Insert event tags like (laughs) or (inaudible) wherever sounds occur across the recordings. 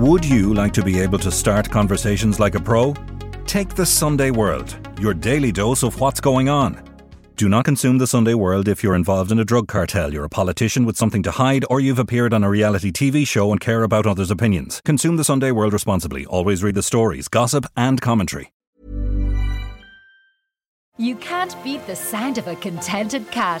Would you like to be able to start conversations like a pro? Take the Sunday World, your daily dose of what's going on. Do not consume the Sunday World if you're involved in a drug cartel, you're a politician with something to hide, or you've appeared on a reality TV show and care about others' opinions. Consume the Sunday World responsibly. Always read the stories, gossip, and commentary. You can't beat the sound of a contented cat.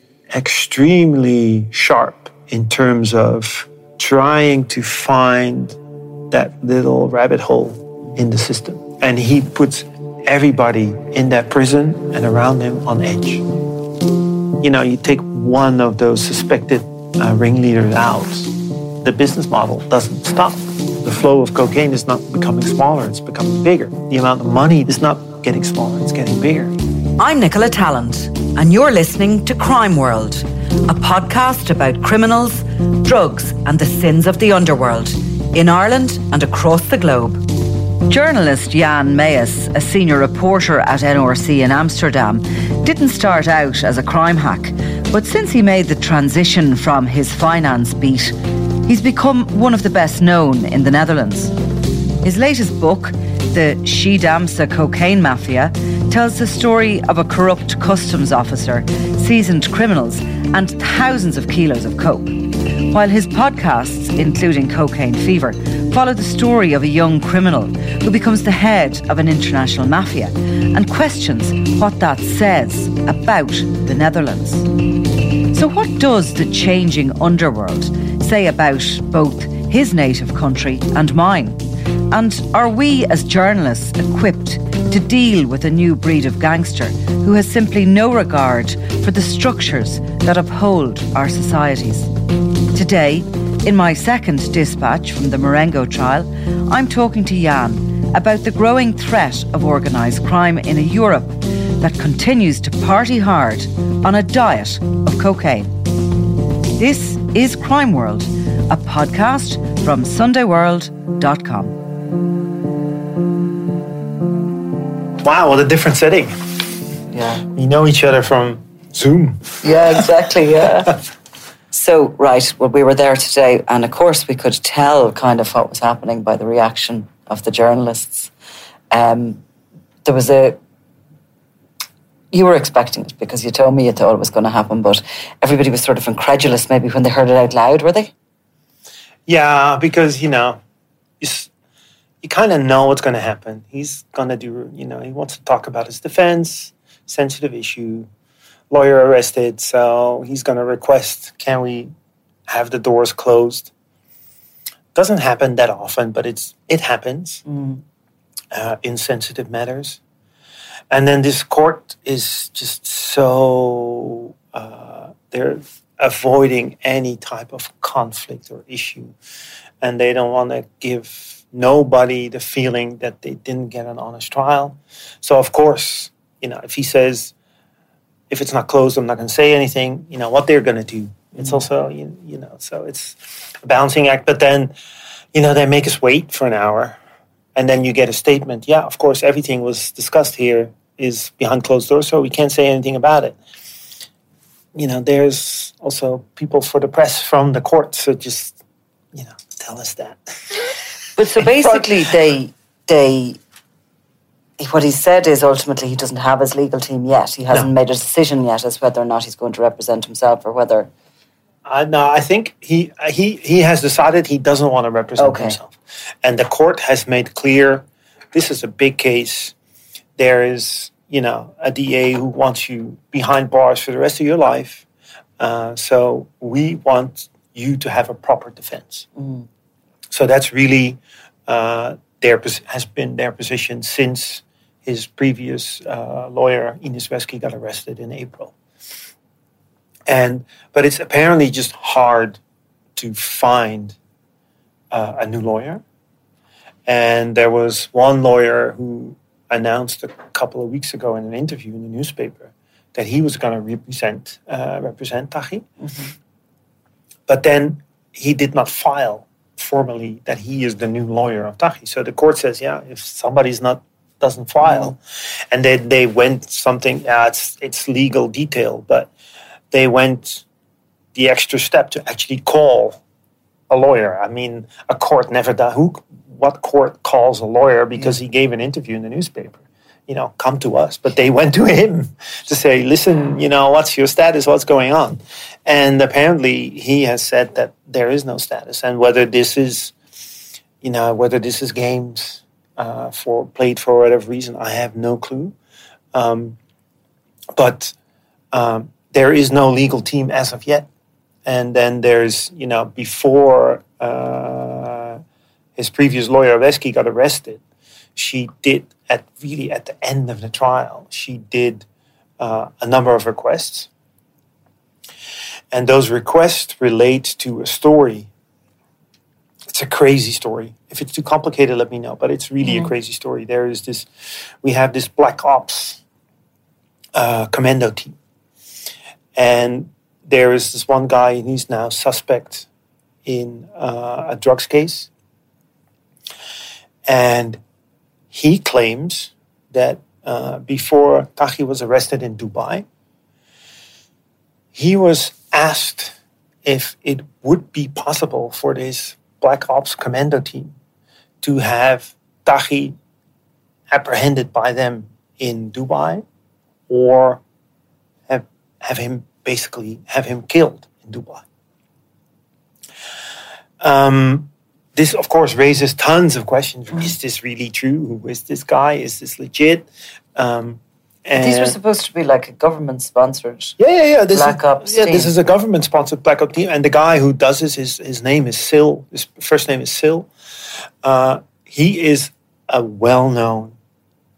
extremely sharp in terms of trying to find that little rabbit hole in the system. And he puts everybody in that prison and around him on edge. You know, you take one of those suspected uh, ringleaders out, the business model doesn't stop. The flow of cocaine is not becoming smaller, it's becoming bigger. The amount of money is not getting smaller, it's getting bigger. I'm Nicola Tallant, and you're listening to Crime World, a podcast about criminals, drugs, and the sins of the underworld in Ireland and across the globe. Journalist Jan Meeus, a senior reporter at NRC in Amsterdam, didn't start out as a crime hack, but since he made the transition from his finance beat, he's become one of the best known in the Netherlands. His latest book, The Schiedamse Cocaine Mafia, tells the story of a corrupt customs officer, seasoned criminals, and thousands of kilos of coke. While his podcasts, including Cocaine Fever, follow the story of a young criminal who becomes the head of an international mafia and questions what that says about the Netherlands. So, what does the changing underworld say about both his native country and mine? And are we as journalists equipped to deal with a new breed of gangster who has simply no regard for the structures that uphold our societies? Today, in my second dispatch from the Marengo trial, I'm talking to Jan about the growing threat of organised crime in a Europe that continues to party hard on a diet of cocaine. This is Crime World, a podcast from SundayWorld.com. Wow, what a different setting. Yeah. We know each other from Zoom. Yeah, exactly. Yeah. (laughs) so, right, well, we were there today, and of course, we could tell kind of what was happening by the reaction of the journalists. Um, there was a. You were expecting it because you told me you thought it was going to happen, but everybody was sort of incredulous maybe when they heard it out loud, were they? Yeah, because, you know, you, kind of know what's going to happen. He's going to do, you know, he wants to talk about his defense, sensitive issue, lawyer arrested. So he's going to request, can we have the doors closed? Doesn't happen that often, but it's it happens uh, in sensitive matters. And then this court is just so uh, they're avoiding any type of conflict or issue, and they don't want to give nobody the feeling that they didn't get an honest trial. So of course, you know, if he says if it's not closed, I'm not going to say anything. You know what they're going to do. It's mm. also you, you know so it's a balancing act. But then you know they make us wait for an hour, and then you get a statement. Yeah, of course, everything was discussed here is behind closed doors, so we can't say anything about it. You know, there's also people for the press from the court, so just you know tell us that. (laughs) But so (laughs) basically, they they what he said is ultimately he doesn't have his legal team yet. He hasn't No. made a decision yet as whether or not he's going to represent himself or whether Uh, no, I think he he he has decided he doesn't want to represent Okay. himself, and the court has made clear this is a big case. There is you know a DA who wants you behind bars for the rest of your life, uh, so we want you to have a proper defense. So that's really uh, their has been their position since his previous uh, lawyer Inez Weski got arrested in April and but it's apparently just hard to find uh, a new lawyer. And there was one lawyer who announced a couple of weeks ago in an interview in the newspaper that he was going to represent uh, represent Taghi. But then he did not file formally that he is the new lawyer of Taghi. So the court says, yeah, if somebody's not doesn't file, mm-hmm. and then they went something, yeah, it's it's legal detail, but they went the extra step to actually call a lawyer. I mean, a court never does. Who, what court calls a lawyer because mm. he gave an interview in the newspaper? You know, come to us. But they (laughs) went to him to say, listen, you know, what's your status? What's going on? And apparently, he has said that there is no status, and whether this is, you know, whether this is games uh, for played for whatever reason, I have no clue. Um, but um, there is no legal team as of yet. And then there's, you know, before uh, his previous lawyer, Weski, got arrested, she did, at really at the end of the trial, she did uh, a number of requests. And those requests relate to a story. It's a crazy story. If it's too complicated, let me know. But it's really a crazy story. There is this, we have this black ops uh, commando team and there is this one guy, and he's now suspect in uh, a drugs case. And he claims that uh, before Taghi was arrested in Dubai, he was asked if it would be possible for this Black Ops commando team to have Taghi apprehended by them in Dubai or have, have him basically have him killed in Dubai. Um, this, of course, raises tons of questions. Is this really true? Who is this guy? Is this legit? Um, These were supposed to be like a government sponsored. yeah, yeah, yeah. This Black is, Ops Yeah, this is a government-sponsored Black Ops team, and the guy who does this, his his name is Sil. His first name is Sil. Uh, he is a well-known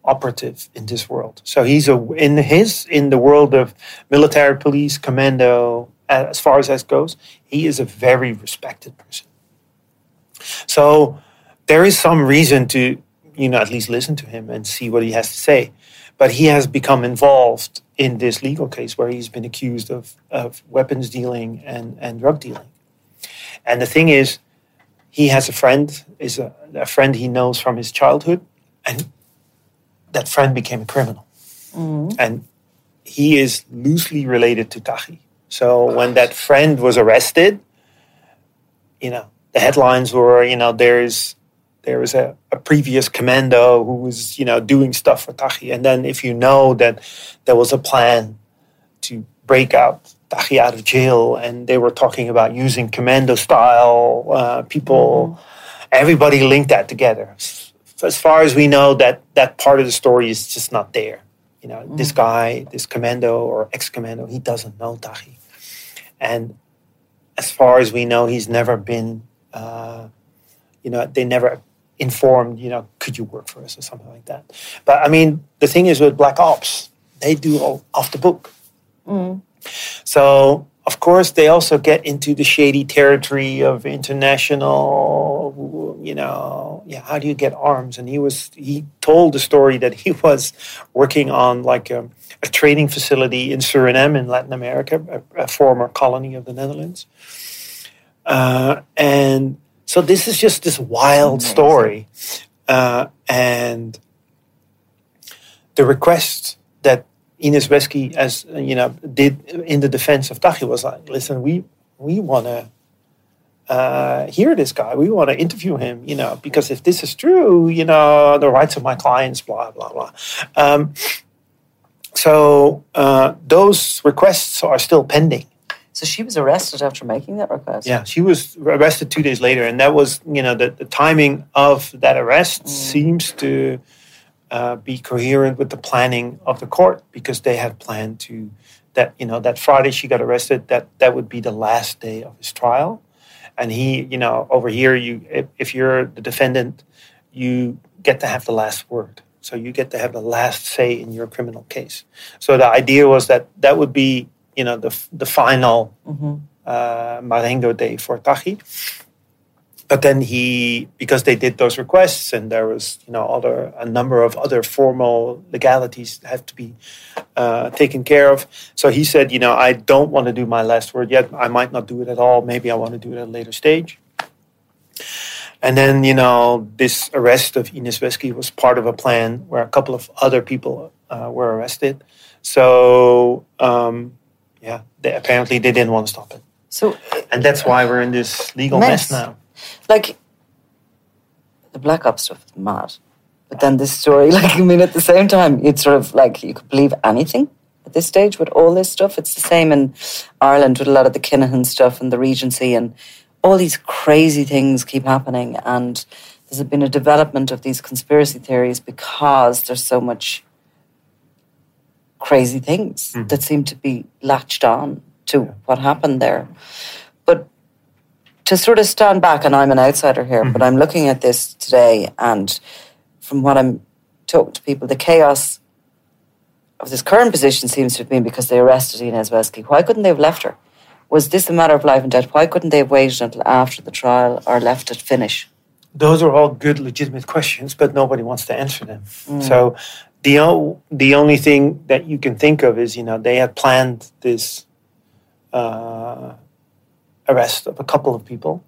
operative in this world. So he's a in his in the world of military police commando. As far as that goes, he is a very respected person. So there is some reason to, you know, at least listen to him and see what he has to say. But he has become involved in this legal case where he's been accused of, of weapons dealing and, and drug dealing. And the thing is, he has a friend, is a, a friend he knows from his childhood, and that friend became a criminal. Mm-hmm. And he is loosely related to Taghi. So when that friend was arrested, you know, the headlines were, you know, there's there was a, a previous commando who was, you know, doing stuff for Taghi. And then if you know that there was a plan to break out Taghi out of jail and they were talking about using commando style uh, people, everybody linked that together. As far as we know, that that part of the story is just not there. You know, this guy, this commando or ex-commando, he doesn't know Taghi. And as far as we know, he's never been, uh, you know, they never informed, you know, could you work for us or something like that. But I mean, the thing is with Black Ops, they do all off the book. So, of course, they also get into the shady territory of international, you know, yeah, how do you get arms? And he was, he told the story that he was working on like a, a training facility in Suriname in Latin America, a, a former colony of the Netherlands. Uh, and so this is just this wild story. Uh, and the request that Inez Weski, as you know, did in the defense of Taghi was like, listen, we we want to uh, hear this guy. We want to interview him, you know, because if this is true, you know, the rights of my clients, blah blah blah. Um, so uh, those requests are still pending, So she was arrested after making that request. Yeah, she was arrested two days later, and that was, you know, the, the timing of that arrest seems to uh, be coherent with the planning of the court because they had planned to that, you know, that Friday she got arrested, that that would be the last day of his trial, and he, you know, over here, you if, if you're the defendant, you get to have the last word. So you get to have the last say in your criminal case. So the idea was that that would be, you know, the the final uh, Marengo day for Taghi. But then he, because they did those requests, and there was, you know, other a number of other formal legalities that have to be uh, taken care of. So he said, you know, I don't want to do my last word yet. I might not do it at all. Maybe I want to do it at a later stage. And then, you know, this arrest of Inez Weski was part of a plan where a couple of other people uh, were arrested. So, um, yeah, they, apparently they didn't want to stop it. So, And that's why we're in this legal Mess. mess, now. like, the Black Ops stuff is mad. But then this story, (laughs) like, I mean, at the same time, it's sort of like you could believe anything at this stage with all this stuff. It's the same in Ireland with a lot of the Kinahan stuff and the Regency and all these crazy things keep happening. And there's been a development of these conspiracy theories because there's so much crazy things mm-hmm. that seem to be latched on to what happened there. But to sort of stand back, and I'm an outsider here, but mm-hmm. I'm looking at this today, and from what I'm talking to people, the chaos of this current position seems to have been because they arrested Inez Weski. Why couldn't they have left her? Was this a matter of life and death? Why couldn't they have waited until after the trial or left it finish? Those are all good, legitimate questions, but nobody wants to answer them. Mm. So the the only thing that you can think of is, you know, they had planned this uh, arrest of a couple of people.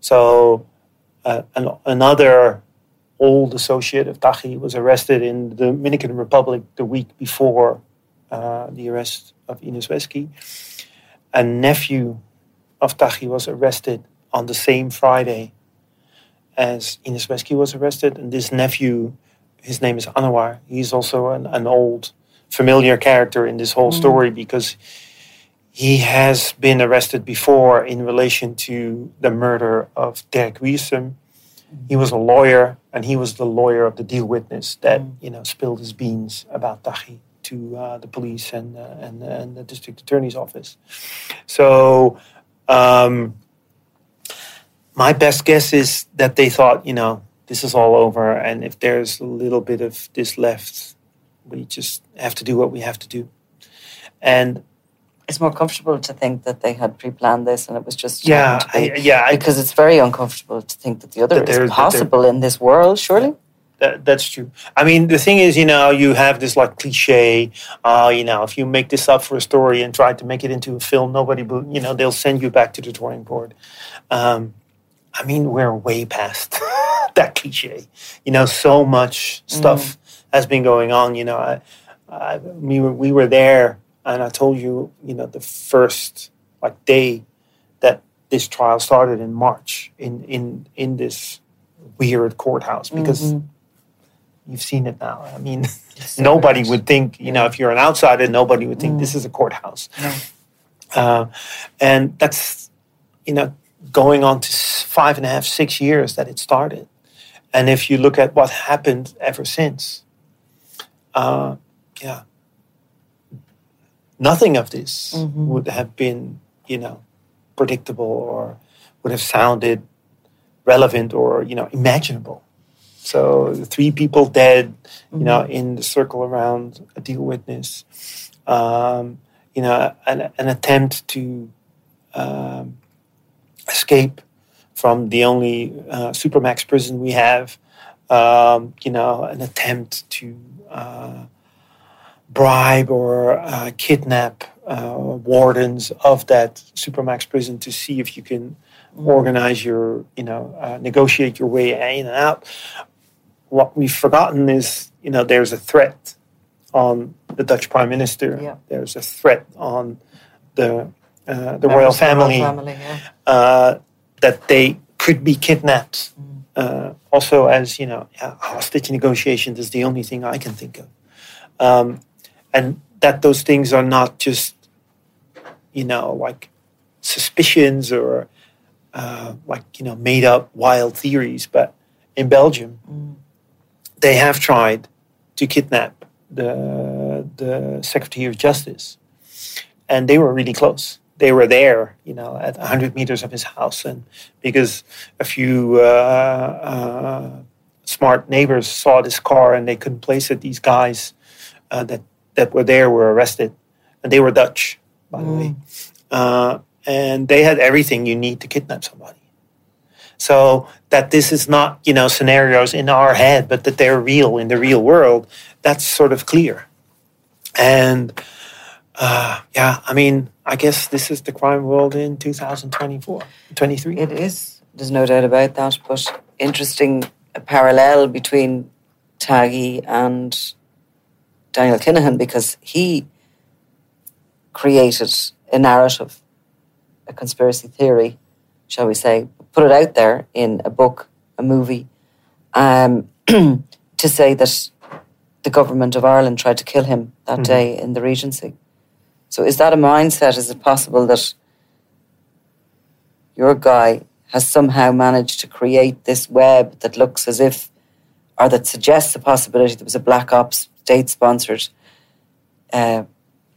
So uh, an, another old associate of Taghi was arrested in the Dominican Republic the week before uh, the arrest of Inez Weski. A nephew of Taghi was arrested on the same Friday as Inez Weski was arrested. And this nephew, his name is Anwar. He's also an, an old familiar character in this whole story because he has been arrested before in relation to the murder of Dirk Wiersum. He was a lawyer, and he was the lawyer of the deal witness that you know spilled his beans about Taghi to uh, the police and, uh, and and the district attorney's office. So um, my best guess is that they thought, you know, this is all over, and if there's a little bit of this left, we just have to do what we have to do. And It's more comfortable to think that they had pre-planned this and it was just yeah, I, yeah, I, because it's very uncomfortable to think that the other That is possible in this world. Surely, that, that's true. I mean, the thing is, you know, you have this like cliche, uh, you know, if you make this up for a story and try to make it into a film, nobody, will, you know, they'll send you back to the drawing board. Um, I mean, we're way past (laughs) (laughs) that cliche. You know, so much stuff mm. has been going on. You know, I, I, we were we were there, and I told you, you know, the first like day that this trial started in March in in in this weird courthouse because mm-hmm. you've seen it now. I mean, (laughs) nobody would think, you know, if you're an outsider, nobody would think this mm. is a courthouse. Uh, and that's, you know, going on to five and a half, six years that it started. And if you look at what happened ever since, uh, yeah, nothing of this would have been, you know, predictable or would have sounded relevant or, you know, imaginable. So three people dead, you know, in the circle around a deal witness. Um, you know, an, an attempt to um, escape from the only uh, supermax prison we have. Um, you know, an attempt to uh, bribe or uh, kidnap uh, wardens of that supermax prison to see if you can organize your, you know, uh, negotiate your way in and out. What we've forgotten is, you know, there's a threat on the Dutch prime minister. Yeah. There's a threat on the uh, the royal the royal family, family, yeah. That they could be kidnapped. Uh, also, as you know, hostage negotiations is the only thing I can think of, um, and that those things are not just you know, like suspicions or uh, like, you know, made up wild theories. But in Belgium, mm. they have tried to kidnap the, the Secretary of Justice. And they were really close. They were there, you know, at 100 meters of his house. And because a few uh, uh, smart neighbors saw this car and they couldn't place it, these guys uh, that, that were there were arrested. And they were Dutch, by mm. the way. Uh, and they had everything you need to kidnap somebody. So that this is not, you know, scenarios in our head, but that they're real in the real world, that's sort of clear. And uh, yeah, I mean, I guess this is the crime world in 2024, 23. It is. There's no doubt about that. But interesting parallel between Taghi and Daniel Kinahan because he created a narrative, a conspiracy theory, shall we say, put it out there in a book, a movie, um, (clears throat) to say that the government of Ireland tried to kill him that mm-hmm. day in the Regency. So, is that a mindset? Is it possible that your guy has somehow managed to create this web that looks as if, or that suggests the possibility there was a black ops state sponsored uh,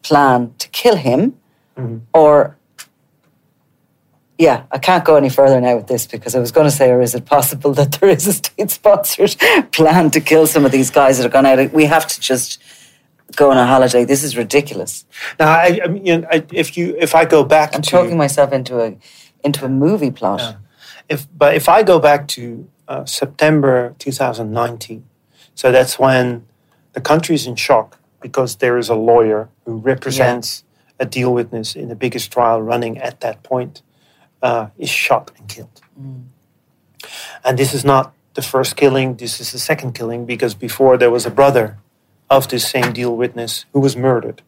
plan to kill him? Mm-hmm. Or yeah, I can't go any further now with this because I was going to say, or is it possible that there is a state sponsored (laughs) plan to kill some of these guys that have gone out? We have to just go on a holiday. This is ridiculous. Now, I, I mean, you know, I, if you if I go back, I'm to, talking myself into a into a movie plot. Yeah. If but if I go back to uh, September 2019, so that's when the country is in shock because there is a lawyer who represents yeah. a deal witness in the biggest trial running at that point uh, is shot and killed. Mm. And this is not the first killing, this is the second killing because before there was a brother of this same deal witness who was murdered.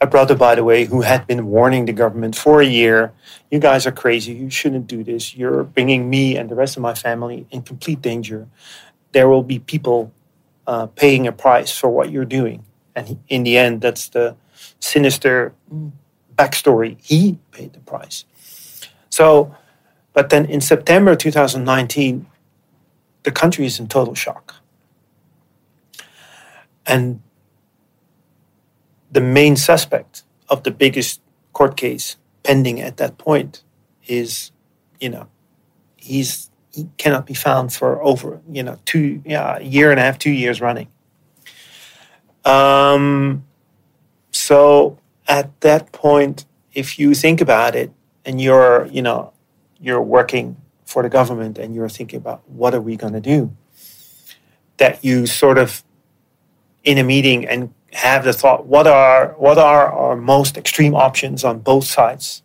A brother, by the way, who had been warning the government for a year you guys are crazy, you shouldn't do this, you're bringing me and the rest of my family in complete danger. There will be people uh, paying a price for what you're doing. And in the end, that's the sinister backstory. He paid the price. So, but then in September 2019, the country is in total shock. And the main suspect of the biggest court case pending at that point is, you know, he's he cannot be found for over, you know, two yeah, a year and a half, two years running. Um, so at that point, if you think about it, and you're, you know, you're working for the government and you're thinking about what are we going to do, that you sort of in a meeting and have the thought, what are what are our most extreme options on both sides?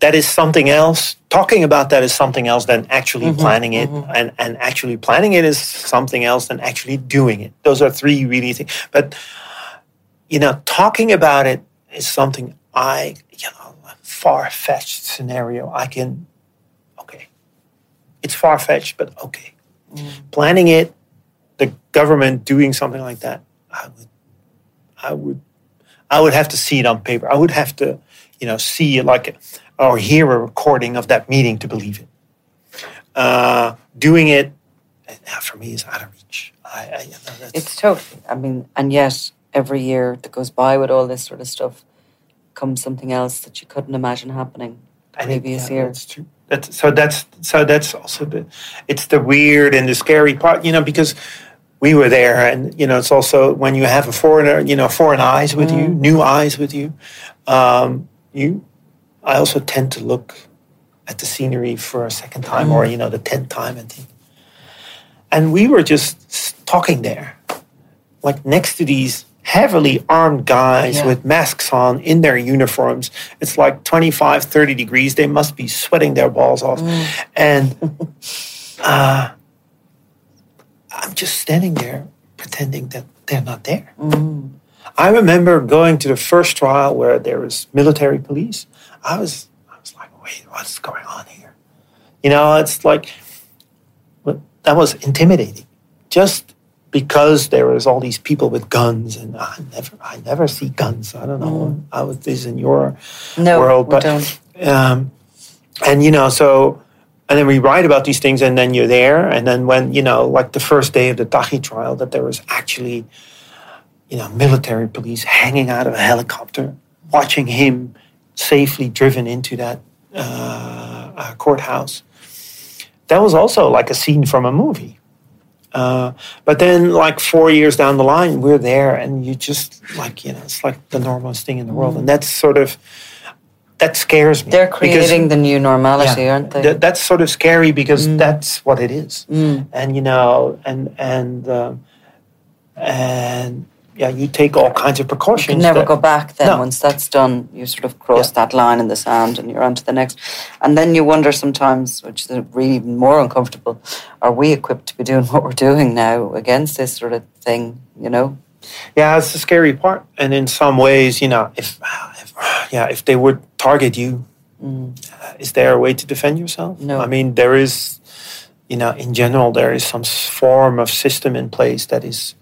That is something else. Talking about that is something else than actually mm-hmm, planning it, mm-hmm. and and actually planning it is something else than actually doing it. Those are three really things. But you know, talking about it is something I you know far fetched scenario. I can, okay, it's far fetched, but okay. Mm. Planning it, government doing something like that, I would, I would, I would have to see it on paper. I would have to, you know, see it like, or hear a recording of that meeting to believe it. Uh, doing it, for me, is out of reach. I, I, you know, it's totally. I mean, and yet every year that goes by with all this sort of stuff, comes something else that you couldn't imagine happening the previous yeah, year. That's true. That's, so that's so that's also the it's the weird and the scary part, you know, because we were there, and you know, it's also when you have a foreigner, you know, foreign eyes with mm. you, new eyes with you. Um, you, I also tend to look at the scenery for a second time, mm. or you know, the tenth time, and think. And we were just talking there, like next to these heavily armed guys yeah. with masks on in their uniforms. It's like 25, 30 degrees. They must be sweating their balls off. Mm. And uh, I'm just standing there pretending that they're not there. Mm. I remember going to the first trial where there was military police. I was, I was like, wait, what's going on here? You know, it's like, that was intimidating. Just because there was all these people with guns, and I never, I never see guns. I don't know how it is in your No, world, but don't. um, and you know, so and then we write about these things, and then you're there, and then when you know, like the first day of the Taghi trial, that there was actually, you know, military police hanging out of a helicopter, watching him safely driven into that uh, uh, courthouse. That was also like a scene from a movie. Uh, but then, like four years down the line, we're there, and you just like you know, it's like the normalest thing in the world, and that's sort of that scares me. They're because- creating the new normality, aren't they? Th- that's sort of scary because that's what it is, and you know, and and um, and yeah, you take all kinds of You precautions. can never that- go back then. No. Once that's done, you sort of cross Yeah. that line in the sand and you're on to the next. And then you wonder sometimes, which is really even more uncomfortable, are we equipped to be doing (laughs) what we're doing now against this sort of thing, you know? Yeah, it's the scary part. And in some ways, you know, if, if yeah, if they would target you, uh, is there a way to defend yourself? No. I mean, there is, you know, in general, there is some form of system in place that is,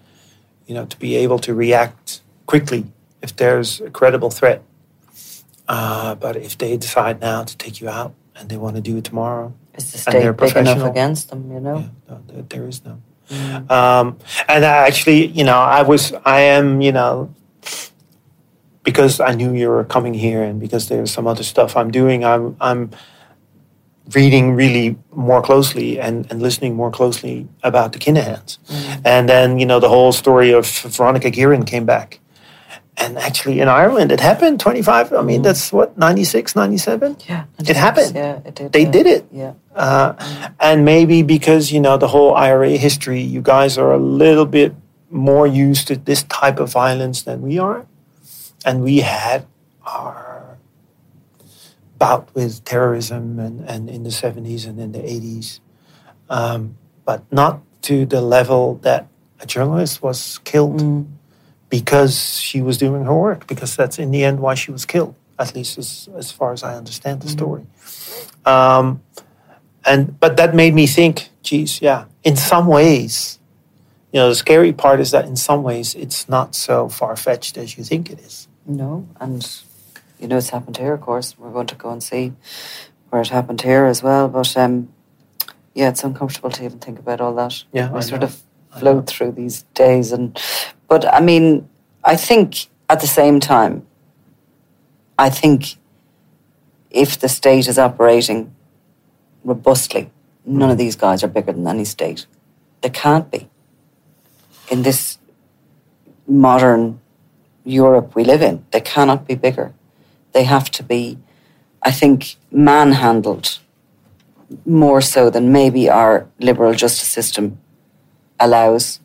you know, to be able to react quickly if there's a credible threat. Uh, but if they decide now to take you out and they want to do it tomorrow, Is the state big enough against them, you know? yeah, no, there, there is no. Um, and I actually, you know, I was, I am, you know, because I knew you were coming here, and because there's some other stuff I'm doing, I'm, I'm reading really more closely and, and listening more closely about the Kinahans. Mm. And then, you know, the whole story of Veronica Guerin came back. And actually, in Ireland, it happened 25, I mean, mm. that's what, 96, 97? Yeah. It happened. Yeah, it did. They yeah. did it. Yeah. Uh, mm. and maybe because you know the whole IRA history, you guys are a little bit more used to this type of violence than we are, and we had our bout with terrorism and, and in the seventies and in the eighties, um, but not to the level that a journalist was killed because she was doing her work. Because that's in the end why she was killed, at least as, as far as I understand the story. Um, and but that made me think geez yeah in some ways you know the scary part is that in some ways it's not so far-fetched as you think it is No, and you know it's happened here, of course. We're going to go and see where it happened here as well. But um, yeah, it's uncomfortable to even think about all that. Yeah, we I sort know. of float through these days, and but I mean, I think at the same time, I think if the state is operating robustly, none of these guys are bigger than any state. They can't be in this modern Europe we live in. They cannot be bigger. They have to be, I think, manhandled more so than maybe our liberal justice system allows.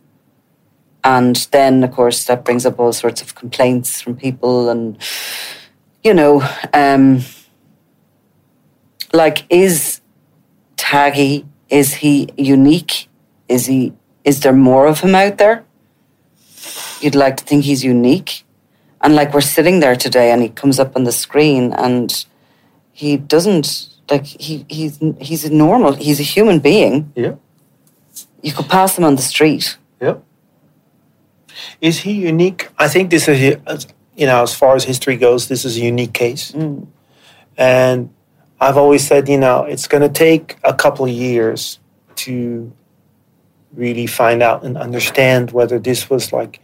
And then, of course, that brings up all sorts of complaints from people. And, you know, um, like, is Taghi, is he unique? Is he, is there more of him out there? You'd like to think he's unique. And like we're sitting there today and he comes up on the screen and he doesn't like he he's he's a normal he's a human being. yeah. You could pass him on the street. yeah. Is he unique? I think this is you know as far as history goes this is a unique case. Mm. And i've always said you know it's going to take a couple of years to really find out and understand whether this was like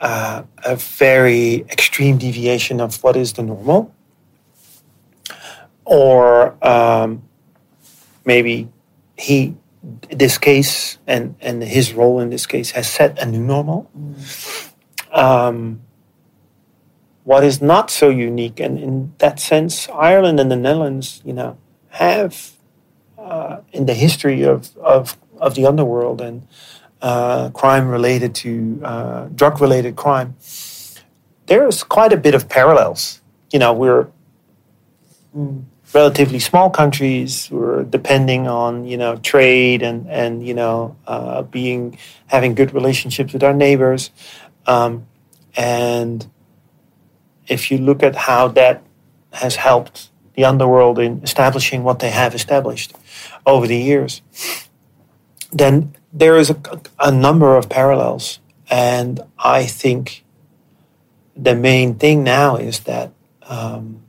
uh, a very extreme deviation of what is the normal, or um, maybe he, this case and and his role in this case has set a new normal. Um, what is not so unique, and in that sense, Ireland and the Netherlands, you know, have uh, in the history of, of, of the underworld and uh, crime related to uh, drug related crime, there's quite a bit of parallels. You know, we're relatively small countries. We're depending on you know trade and and you know uh, being having good relationships with our neighbors, um, and if you look at how that has helped the underworld in establishing what they have established over the years, then there is a, a number of parallels, and I think the main thing now is that um,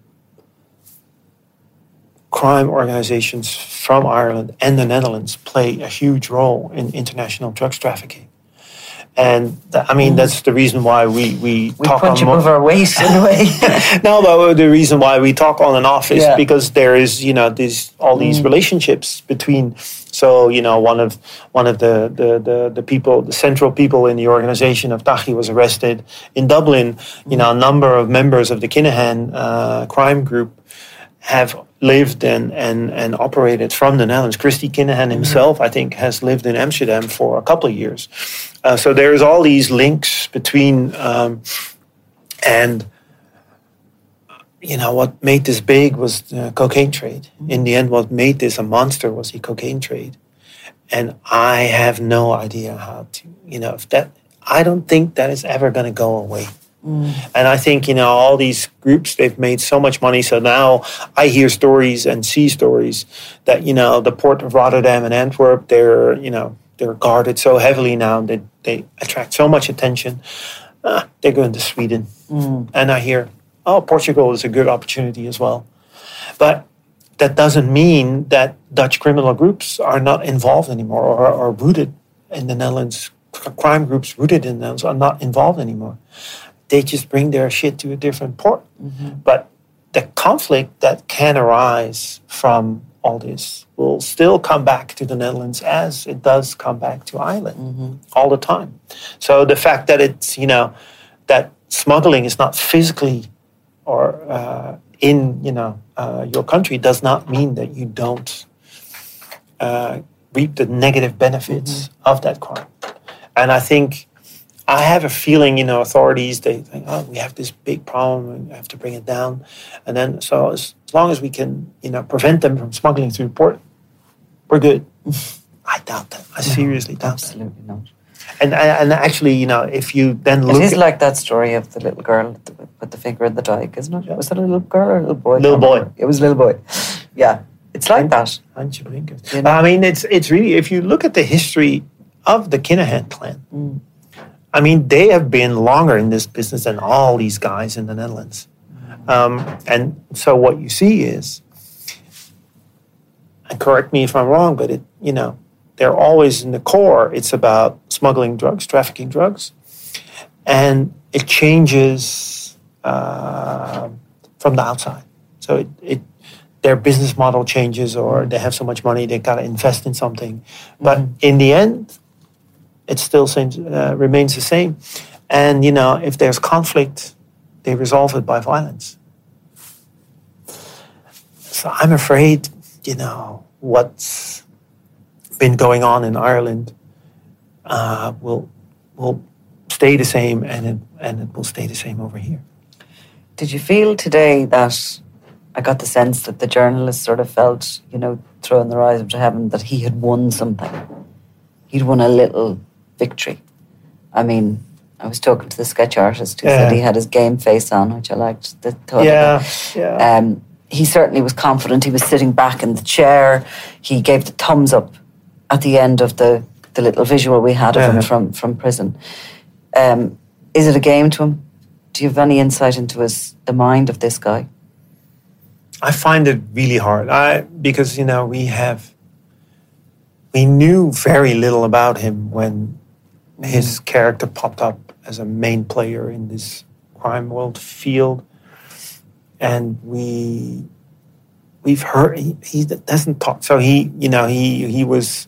crime organizations from Ireland and the Netherlands play a huge role in international drugs trafficking. And I mean, that's the reason why we, we, We talk punch on above our weight (laughs) in a way. no, but the reason why we talk on and off is Yeah. because there is, you know, these all these relationships between. So, you know, one of one of the, the, the, the people, the central people in the organization of Taghi was arrested in Dublin. You know, a number of members of the Kinahan uh, crime group have lived and, and, and operated from the Netherlands. Christy Kinahan himself, I think, has lived in Amsterdam for a couple of years. Uh, so there's all these links between, um, and you know what made this big was the cocaine trade. In the end, what made this a monster was the cocaine trade, and I have no idea how to, you know, if that. I don't think that is ever going to go away. And I think, you know, all these groups, they've made so much money. So now I hear stories and see stories that, you know, the port of Rotterdam and Antwerp, they're, you know, they're guarded so heavily now that they attract so much attention. Ah, they're going to Sweden. And I hear, oh, Portugal is a good opportunity as well. But that doesn't mean that Dutch criminal groups are not involved anymore or are rooted in the Netherlands. Crime groups rooted in the Netherlands are not involved anymore. They just bring their shit to a different port. But the conflict that can arise from all this will still come back to the Netherlands as it does come back to Ireland all the time. So the fact that it's, you know, that smuggling is not physically or uh, in you know uh, your country does not mean that you don't uh, reap the negative benefits of that crime. And I think I have a feeling, you know, authorities they think, oh, we have this big problem, we have to bring it down. And then, so as, as long as we can, you know, prevent them from smuggling through port, we're good. (laughs) I doubt that. I seriously doubt that. Absolutely not. And and actually, you know, if you then look It is like that story of the little girl with the- finger in the dike, isn't it? Yeah. Was it a little girl or a little boy? Little boy. It was a little boy. Yeah, it's like that. Blinkers. You know? I mean, it's it's really if you look at the history of the Kinahan clan, Mm. I mean, they have been longer in this business than all these guys in the Netherlands. Um, and so what you see is, and correct me if I'm wrong, but it you know they're always in the core. It's about smuggling drugs, trafficking drugs, and it changes uh, from the outside. So it, it their business model changes, or they have so much money they got to invest in something. But in the end, it still seems, uh, remains the same. And you know, if there's conflict, they resolve it by violence. So I'm afraid, you know, what's been going on in Ireland uh, will will stay the same, and it and it will stay the same over here. Did you feel today that I got the sense that the journalist sort of felt, you know, throwing their eyes up to heaven, that he had won something? He'd won a little victory. I mean, I was talking to the sketch artist who said he had his game face on, which I liked. The thought Yeah, yeah. Um, he certainly was confident. He was sitting back in the chair. He gave the thumbs up at the end of the, the little visual we had of Yeah. him from, from prison. Um, is it a game to him? Do you have any insight into his the mind of this guy? I find it really hard. I because you know we have we knew very little about him when his character popped up as a main player in this crime world field, and we we've heard he, he doesn't talk. So he you know he he was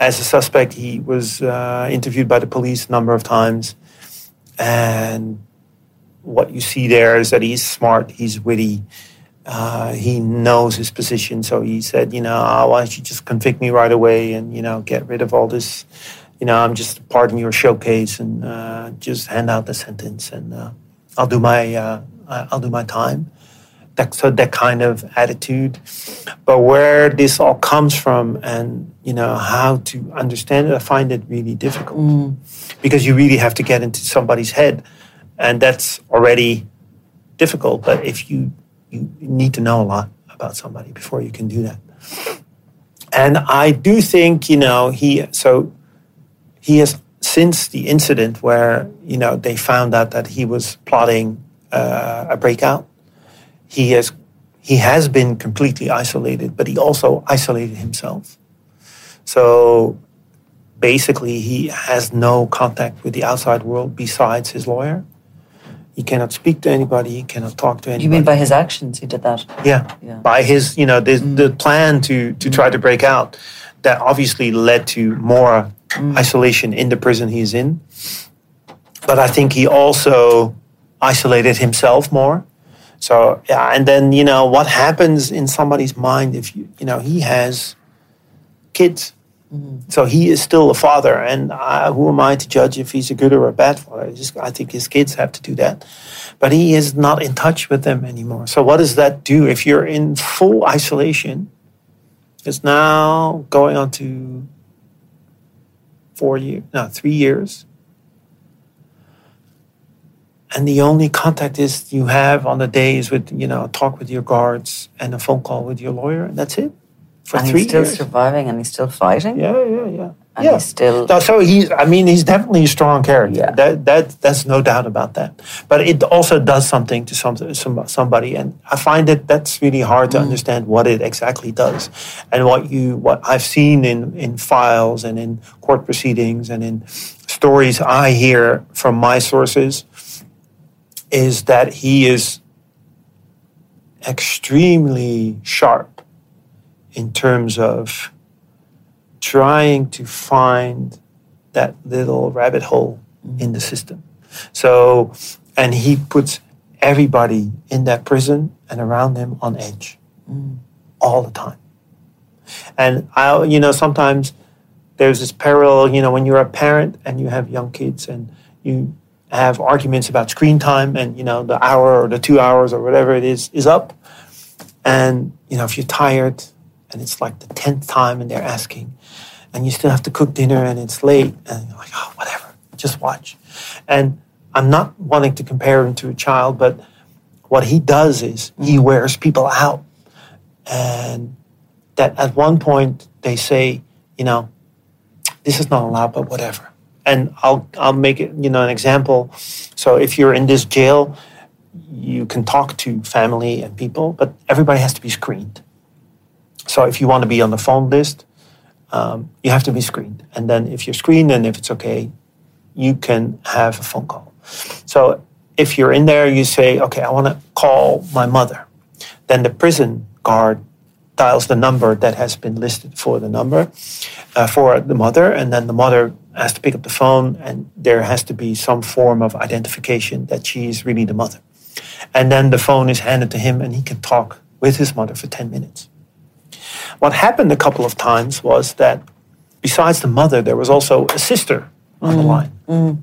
as a suspect he was uh, interviewed by the police a number of times, and what you see there is that he's smart, he's witty, uh, he knows his position. So he said, you know, "Ah, why don't you just convict me right away and, you know, get rid of all this, you know, I'm just part of your showcase and uh, just hand out the sentence and uh, I'll do my, uh, I'll do my time. That, so that kind of attitude. But where this all comes from and, you know, how to understand it, I find it really difficult because you really have to get into somebody's head and that's already difficult but if you you need to know a lot about somebody before you can do that and i do think you know he so he has since the incident where you know they found out that he was plotting uh, a breakout. He has he has been completely isolated, but he also isolated himself. So basically, he has no contact with the outside world besides his lawyer. He cannot speak to anybody. He cannot talk to anybody. You mean by his actions he did that? Yeah. Yeah. By his, you know, the, the plan to, to try to break out that obviously led to more isolation in the prison he's in. But I think he also isolated himself more. So, yeah, and then, you know, what happens in somebody's mind if you, you know, he has kids. So he is still a father, and uh, who am I to judge if he's a good or a bad father? I Just, I think his kids have to do that, but he is not in touch with them anymore. So what does that do if you're in full isolation? It's now going on to four years, no, three years, and the only contact is you have on the days with you know talk with your guards and a phone call with your lawyer, and that's it for and three he's still years. surviving and he's still fighting. Yeah, yeah, yeah. And yeah. he's still- so he's. I mean, he's definitely a strong character. Yeah. That that that's no doubt about that. But it also does something to some, some somebody, and I find that that's really hard Mm. to understand what it exactly does, and what you what I've seen in in files and in court proceedings and in stories I hear from my sources is that he is extremely sharp in terms of trying to find that little rabbit hole mm-hmm. in the system. So, and he puts everybody in that prison and around him on edge mm. all the time. And I, you know, sometimes there's this parallel, you know, when you're a parent and you have young kids and you have arguments about screen time and, you know, the hour or the two hours or whatever it is is up. And, you know, if you're tired and it's like the 10th time and they're asking, and you still have to cook dinner and it's late, and you're like, oh, whatever, just watch. And I'm not wanting to compare him to a child, but what he does is he mm. wears people out. And that at one point they say, you know, this is not allowed, but whatever. And I'll I'll make it, you know, an example. So if you're in this jail, you can talk to family and people, but everybody has to be screened. So if you want to be on the phone list, um, you have to be screened. And then if you're screened and if it's okay, you can have a phone call. So if you're in there, you say, okay, I want to call my mother. Then the prison guard dials the number that has been listed for the number uh, for the mother, and then the mother has to pick up the phone, and there has to be some form of identification that she is really the mother. And then the phone is handed to him, and he can talk with his mother for 10 minutes. What happened a couple of times was that besides the mother, there was also a sister on the mm. line. Mm.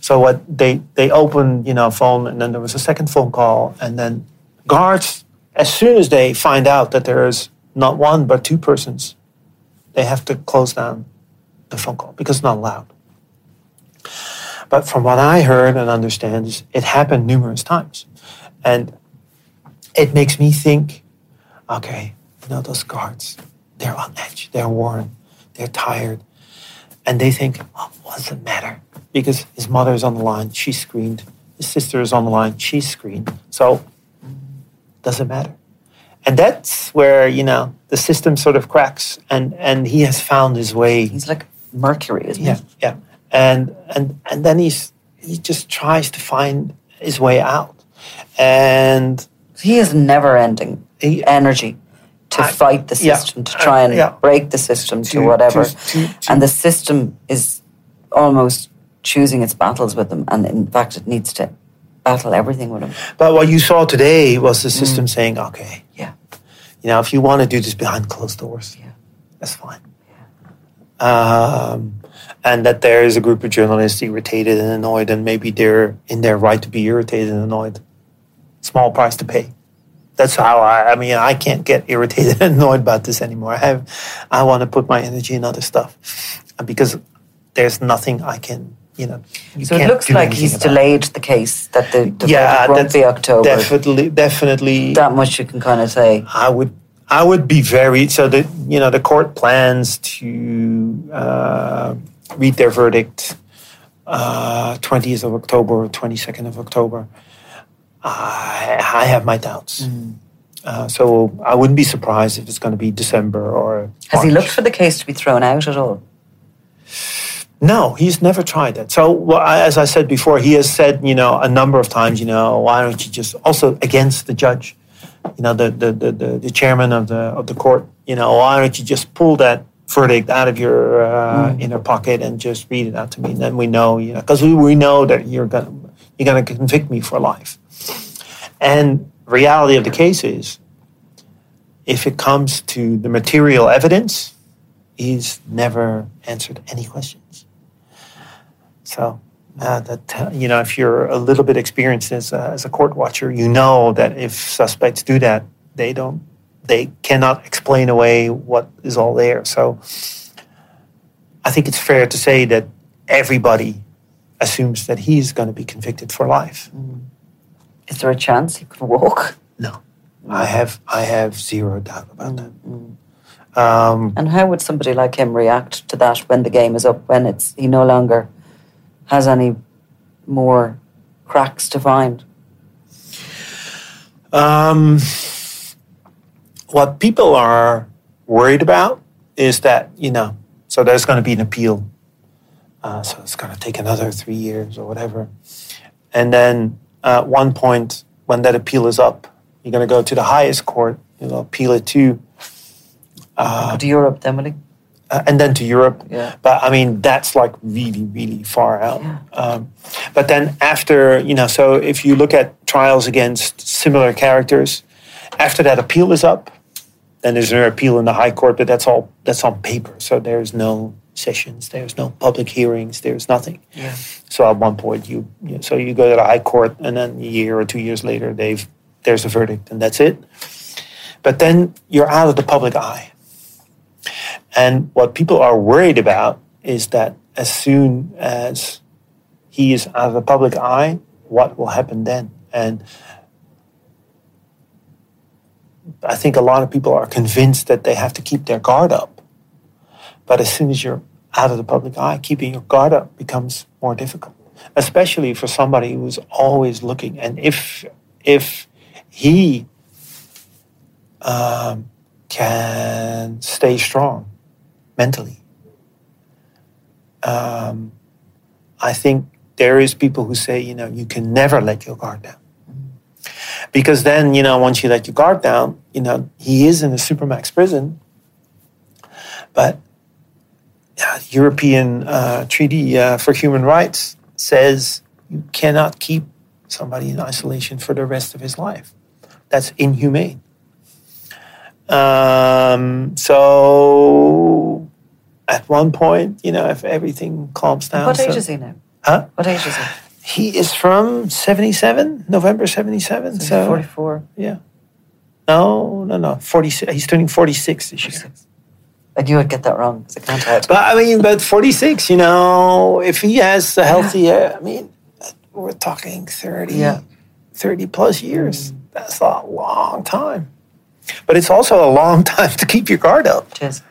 So what they they opened, you know, phone, and then there was a second phone call, and then guards, as soon as they find out that there is not one but two persons, they have to close down the phone call because it's not allowed. But from what I heard and understand, it happened numerous times, and it makes me think, okay, you know, those guards, they're on edge, they're worn, they're tired, and they think, oh, what does it matter? Because his mother is on the line, she's screened. His sister is on the line, she's screened. So, doesn't matter. And that's where, you know, the system sort of cracks and, and he has found his way. He's like Mercury, isn't Yeah, he? yeah. And, and, and then he's, he just tries to find his way out. And He is never ending He- energy to I- fight the yeah, system, to try and yeah. break the system to, To- whatever. to- to- and the system is almost choosing its battles with them. And in fact, it needs to battle everything with them. But what you saw today was the system saying, okay, Yeah. you know, if you want to do this behind closed doors, Yeah. that's fine. Um, and that there is a group of journalists irritated and annoyed, and maybe they're in their right to be irritated and annoyed. Small price to pay. That's how I. I mean, I can't get irritated (laughs) and annoyed about this anymore. I have. I want to put my energy in other stuff, because there's nothing I can. You know. You So it looks like he's it. delayed the case, that the, the Yeah, verdict won't that's be October. Definitely, definitely. That much you can kind of say. I would I would be very so the you know the court plans to uh, read their verdict uh, 20th of October or 22nd of October, I, I have my doubts. Mm. Uh, so I wouldn't be surprised if it's going to be December or. Has he looked for the case to be thrown out at all? No, he's never tried that. So, well, as I said before, he has said, you know, a number of times, you know, why don't you just also against the judge, you know, the the the, the, the chairman of the of the court, you know, why don't you just pull that verdict out of your uh, inner pocket and just read it out to me, and then we know, you know, because we, we know that you're gonna you're gonna convict me for life. And reality of the case is, if it comes to the material evidence, he's never answered any questions. So uh, that you know, if you're a little bit experienced as a, as a court watcher, you know that if suspects do that, they don't, they cannot explain away what is all there. So I think it's fair to say that everybody assumes that he's going to be convicted for life. Is there a chance he could walk? No, I have I have zero doubt about that. Um, And how would somebody like him react to that when the game is up, when it's he no longer has any more cracks to find? Um, what people are worried about is that, you know, so there's going to be an appeal. Uh, so it's going to take another three years or whatever. And then uh, at one point, when that appeal is up, you're going to go to the highest court, you'll appeal it to, Go to Europe then, uh, and then to Europe. Yeah. But I mean, that's like really, really far out. Yeah. Um, but then after, you know, so if you look at trials against similar characters, after that appeal is up, then there's an appeal in the High Court, but that's all that's on paper. So there's no sessions, there's no public hearings, there's nothing. Yeah. So at one point, you, you so you go to the High Court, and then a year or two years later, they've there's a verdict, and that's it. But then you're out of the public eye. And what people are worried about is that as soon as he is out of the public eye, what will happen then? And I think a lot of people are convinced that they have to keep their guard up. But as soon as you're out of the public eye, keeping your guard up becomes more difficult, especially for somebody who's always looking. And if if he um, can stay strong mentally, um, I think there is people who say, you know, you can never let your guard down. Because then, you know, once you let your guard down, you know, he is in a supermax prison, but European uh, Treaty uh, for Human Rights says you cannot keep somebody in isolation for the rest of his life. That's inhumane. Um, so at one point, you know, if everything calms down. what age so- is he now? Huh? What age is he? He is from 77, November 77. He's So, 44. yeah. No, no, no. 46. He's turning 46 this year. 46. I knew I'd get that wrong because I can't add. But I mean, but 46, you know, if he has a healthy, uh, I mean, we're talking 30, Yeah. 30 plus years. That's a long time. But it's also a long (laughs) time to keep your guard up. It is.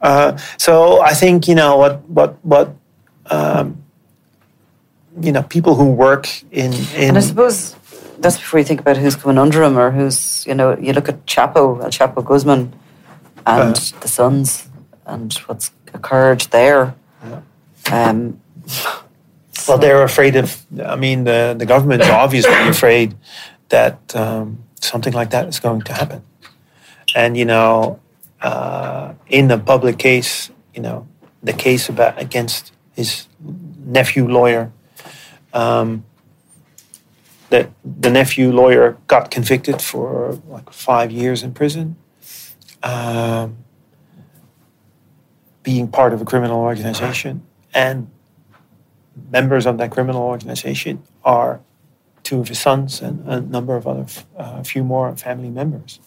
Uh, so I think you know what what what um, you know people who work in in And I suppose that's before you think about who's coming under him or who's, you know, you look at Chapo, El Chapo Guzman, and Uh-huh. the Sons and what's occurred there. Um, well they're afraid of I mean the the government is obviously (coughs) afraid that um, something like that is going to happen, and you know uh, in the public case you know the case about against his nephew lawyer. Um, that the nephew lawyer got convicted for like five years in prison, um, being part of a criminal organization, and members of that criminal organization are two of his sons and a number of other, uh, a few more family members.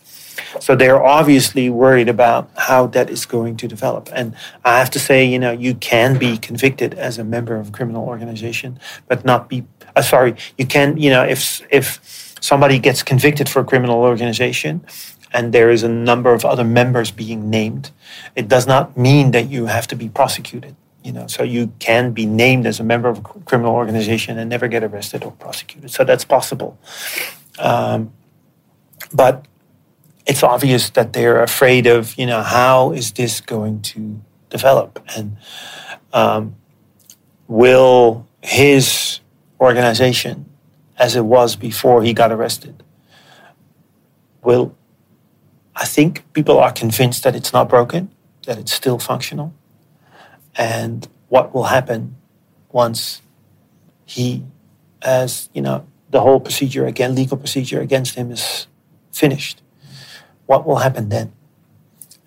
So they're obviously worried about how that is going to develop. And I have to say, you know, you can be convicted as a member of a criminal organization, but not be. Uh, sorry, you can. You know, if if somebody gets convicted for a criminal organization, and there is a number of other members being named, it does not mean that you have to be prosecuted. You know, so you can be named as a member of a criminal organization and never get arrested or prosecuted. So that's possible. Um, but it's obvious that they're afraid of, you know, how is this going to develop? And um, will his organization, as it was before he got arrested, will I think people are convinced that it's not broken, that it's still functional. And what will happen once he, as you know, the whole procedure again, legal procedure against him is finished. What will happen then?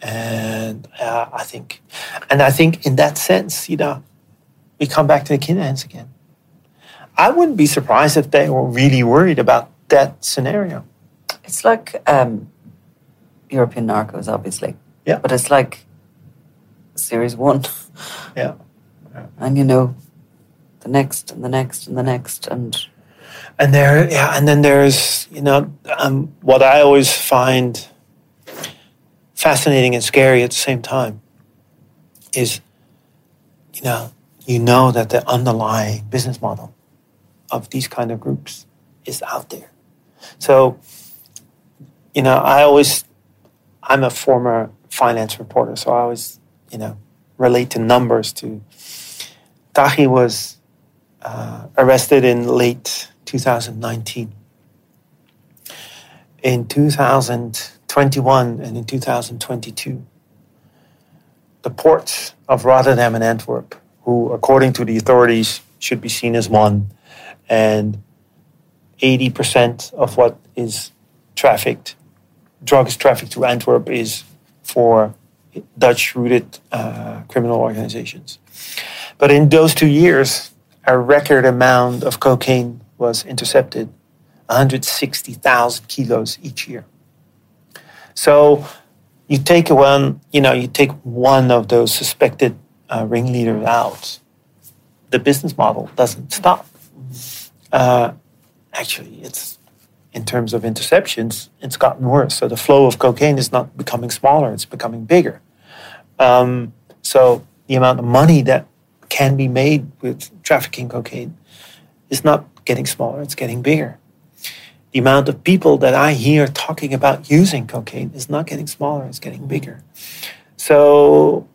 And uh, I think, and I think in that sense, you know, we come back to the Kinahans again. I wouldn't be surprised if they were really worried about that scenario. It's like um, European narcos, obviously. Yeah. But it's like series one. Yeah. And you know, the next and the next and the next and and there yeah and then there's you know um, what i always find fascinating and scary at the same time is you know you know that the underlying business model of these kind of groups is out there so you know i always i'm a former finance reporter so i always you know relate to numbers to Taghi was uh, arrested in late 2019. In 2021 and in 2022, the ports of Rotterdam and Antwerp, who, according to the authorities, should be seen as one, and 80% of what is trafficked, drugs trafficked to Antwerp, is for Dutch rooted uh, criminal organizations. But in those two years, a record amount of cocaine was intercepted 160,000 kilos each year. So you take one, you know, you take one of those suspected uh, ringleaders out, the business model doesn't stop. Uh, actually, it's in terms of interceptions, it's gotten worse. So the flow of cocaine is not becoming smaller; it's becoming bigger. Um, so the amount of money that can be made with trafficking cocaine is not getting smaller, it's getting bigger. The amount of people that I hear talking about using cocaine is not getting smaller, it's getting bigger. So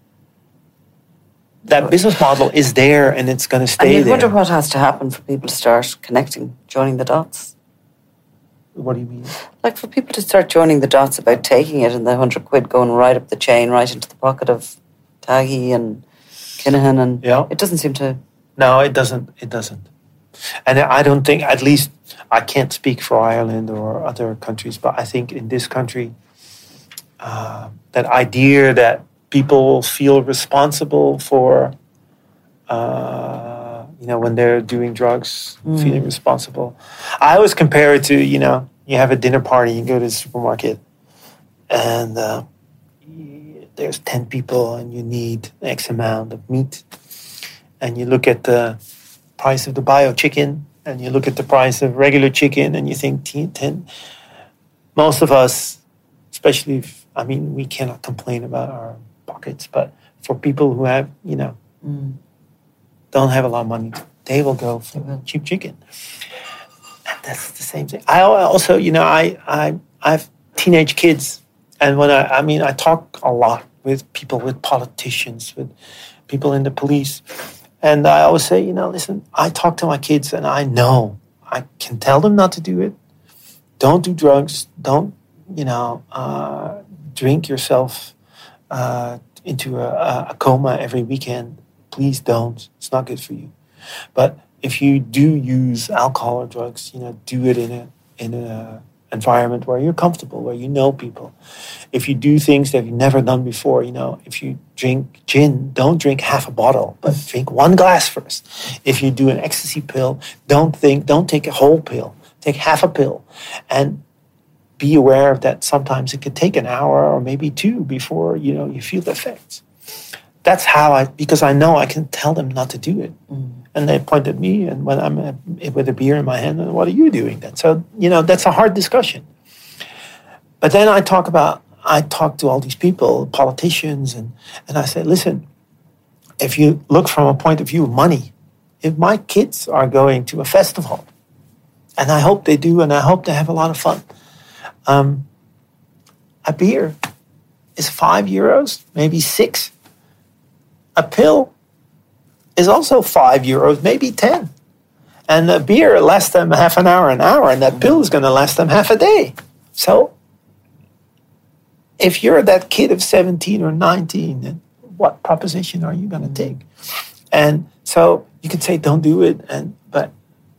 that business model is there and it's going to stay and you there. wonder what has to happen for people to start connecting, joining the dots. What do you mean? Like for people to start joining the dots about taking it and the hundred quid going right up the chain, right into the pocket of Taghi and Kinahan, and Yeah. it doesn't seem to. No, it doesn't. It doesn't. And I don't think, at least, I can't speak for Ireland or other countries, but I think in this country, uh, that idea that people feel responsible for, uh, you know, when they're doing drugs, feeling responsible. I always compare it to, you know, you have a dinner party, you go to the supermarket, and uh, there's 10 people, and you need X amount of meat. And you look at the price of the bio chicken and you look at the price of regular chicken and you think 10, 10 most of us especially if i mean we cannot complain about our pockets but for people who have you know don't have a lot of money they will go for cheap chicken and that's the same thing i also you know i i i have teenage kids and when i i mean i talk a lot with people with politicians with people in the police and I always say, you know, listen, I talk to my kids and I know I can tell them not to do it. Don't do drugs. Don't, you know, uh, drink yourself uh, into a, a coma every weekend. Please don't. It's not good for you. But if you do use alcohol or drugs, you know, do it in a in a environment where you're comfortable, where you know people. If you do things that you've never done before, you know, if you drink gin, don't drink half a bottle, but drink one glass first. If you do an ecstasy pill, don't think, don't take a whole pill. Take half a pill, and be aware that sometimes it could take an hour or maybe two before you know you feel the effects. That's how I, because I know I can tell them not to do it. And they point at me, and when I'm uh, with a beer in my hand, and what are you doing then? So, you know, that's a hard discussion. But then I talk about, I talk to all these people, politicians, and, and I say, listen, if you look from a point of view of money, if my kids are going to a festival, and I hope they do, and I hope they have a lot of fun, um, a beer is five euros, maybe six. A pill is also five euros, maybe 10. And a beer lasts them half an hour, an hour, and that pill is going to last them half a day. So if you're that kid of 17 or 19, then what proposition are you going to take? And so you can say, don't do it. And but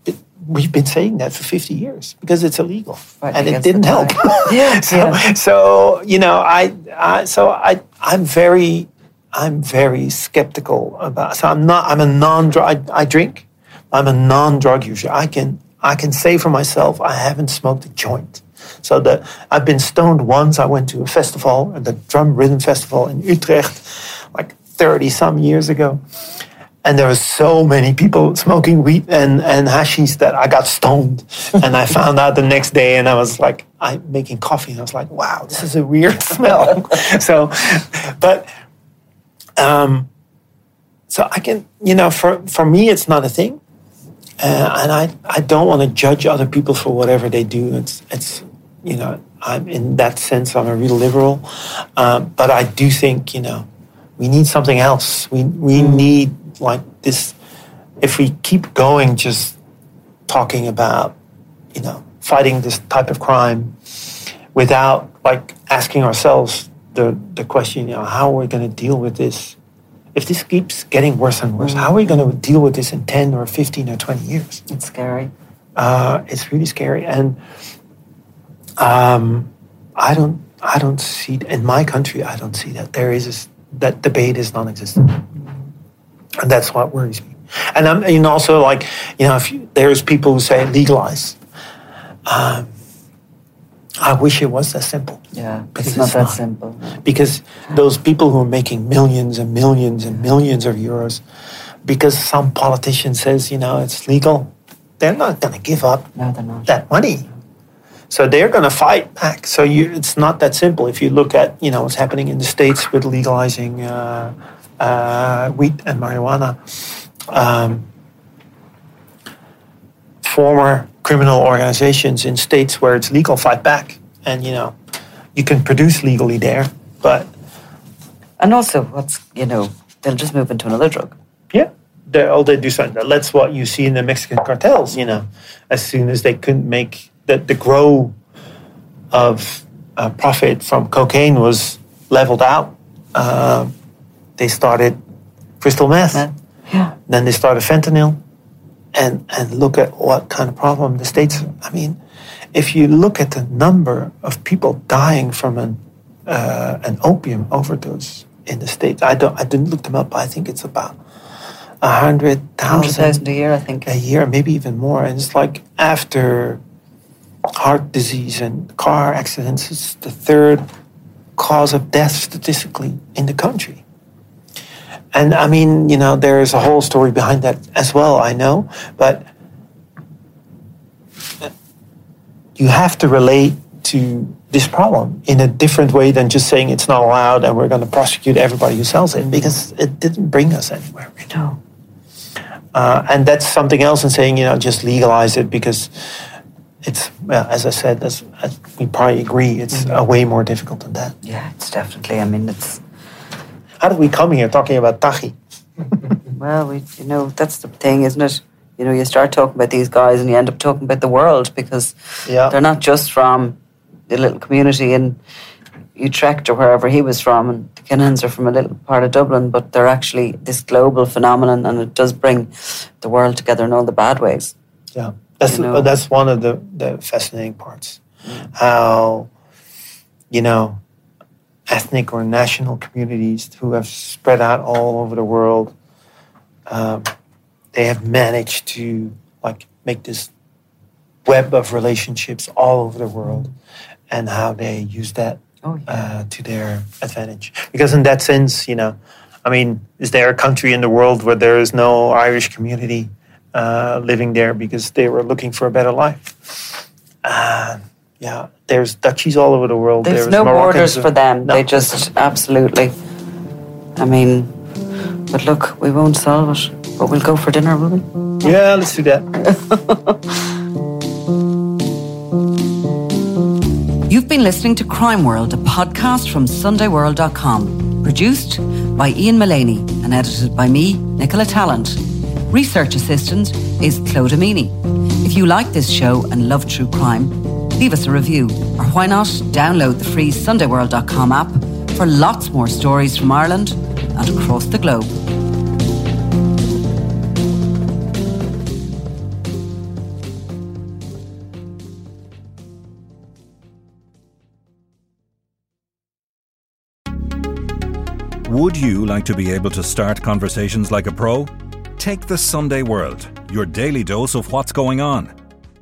it, we've been saying that for 50 years because it's illegal Right, and it didn't help. (laughs) Yeah, so, yeah. so you know, I, I so I I'm very I'm very skeptical about. So I'm not. I'm a non-drug. I, I drink. I'm a non-drug user. I can I can say for myself I haven't smoked a joint. So that I've been stoned once. I went to a festival, the drum rhythm festival in Utrecht, like 30 some years ago. And there were so many people smoking weed and, and hashish that I got stoned. (laughs) and I found out the next day and I was like, I'm making coffee. And I was like, wow, this is a weird (laughs) smell. (laughs) so, but, um, so I can, you know, for, for me, it's not a thing. Uh, and I, I don't want to judge other people for whatever they do. It's, it's, you know, I'm in that sense, I'm a real liberal. Um, but I do think, you know, we need something else. We, we need like this, if we keep going just talking about, you know, fighting this type of crime without like asking ourselves the, the question, you know, how are we going to deal with this? If this keeps getting worse and worse, how are we going to deal with this in 10 or 15 or 20 years? It's scary. Uh, it's really scary. And um, I don't, I don't see in my country. I don't see that there is a that debate is non-existent, and that's what worries me. And I'm, and also like you know, if you, there's people who say legalize. Um, I wish it was that simple. Yeah, But it's it not that not. simple. because those people who are making millions and millions and millions of euros because some politician says you know it's legal they're not going to give up No, that money so they're going to fight back so you, it's not that simple if you look at you know what's happening in the states with legalizing uh, uh, wheat and marijuana um, former criminal organizations in states where it's legal fight back and you know you can produce legally there but And also, what's, you know, they'll just move into another drug. Yeah, they all they do something. That's what you see in the Mexican cartels. You know, as soon as they couldn't make the the grow of uh, profit from cocaine was leveled out, uh, they started crystal meth. Meth, yeah. Then they started fentanyl, and and look at what kind of problem the states. I mean, if you look at the number of people dying from an uh, an opium overdose in the states, I don't I didn't look them up. But I think it's about a 100,000 thousand a year, I think. a year, maybe even more. And it's like after heart disease and car accidents, it's the third cause of death statistically in the country. And I mean, you know, there's a whole story behind that as well, I know, but you have to relate to this problem in a different way than just saying it's not allowed and we're going to prosecute everybody who sells it because it didn't bring us anywhere. Really. No. Uh, and that's something else in saying, you know, just legalize it because it's, well, as I said, that's, as we probably agree, it's uh, way more difficult than that. Yeah, it's definitely, I mean, it's, How did we come here talking about Taghi? (laughs) well, we, you know, that's the thing, isn't it? You know, you start talking about these guys and you end up talking about the world because Yeah. they're not just from the little community in Utrecht or wherever he was from, and the Kinahans are from a little part of Dublin, but they're actually this global phenomenon and it does bring the world together in all the bad ways. Yeah, that's You know? Uh, that's one of the, the fascinating parts. Mm. How, you know, ethnic or national communities who have spread out all over the world, um, they have managed to like make this web of relationships all over the world, and how they use that Oh, yeah. uh, to their advantage. Because in that sense, you know, I mean, is there a country in the world where there is no Irish community uh, living there because they were looking for a better life? Uh, yeah, there's Dutchies all over the world. There's There's no Moroccans. borders for them. No. They just absolutely. I mean, But look, we won't solve it, but we'll go for dinner, will we? Yeah, let's do that. (laughs) You've been listening to Crime World, a podcast from SundayWorld.com, produced by Ian Mullaney and edited by me, Nicola Tallant. Research assistant is Claude Amini. If you like this show and love true crime, leave us a review, or why not download the free SundayWorld.com app for lots more stories from Ireland and across the globe. Would you like to be able to start conversations like a pro? Take the Sunday World, your daily dose of what's going on.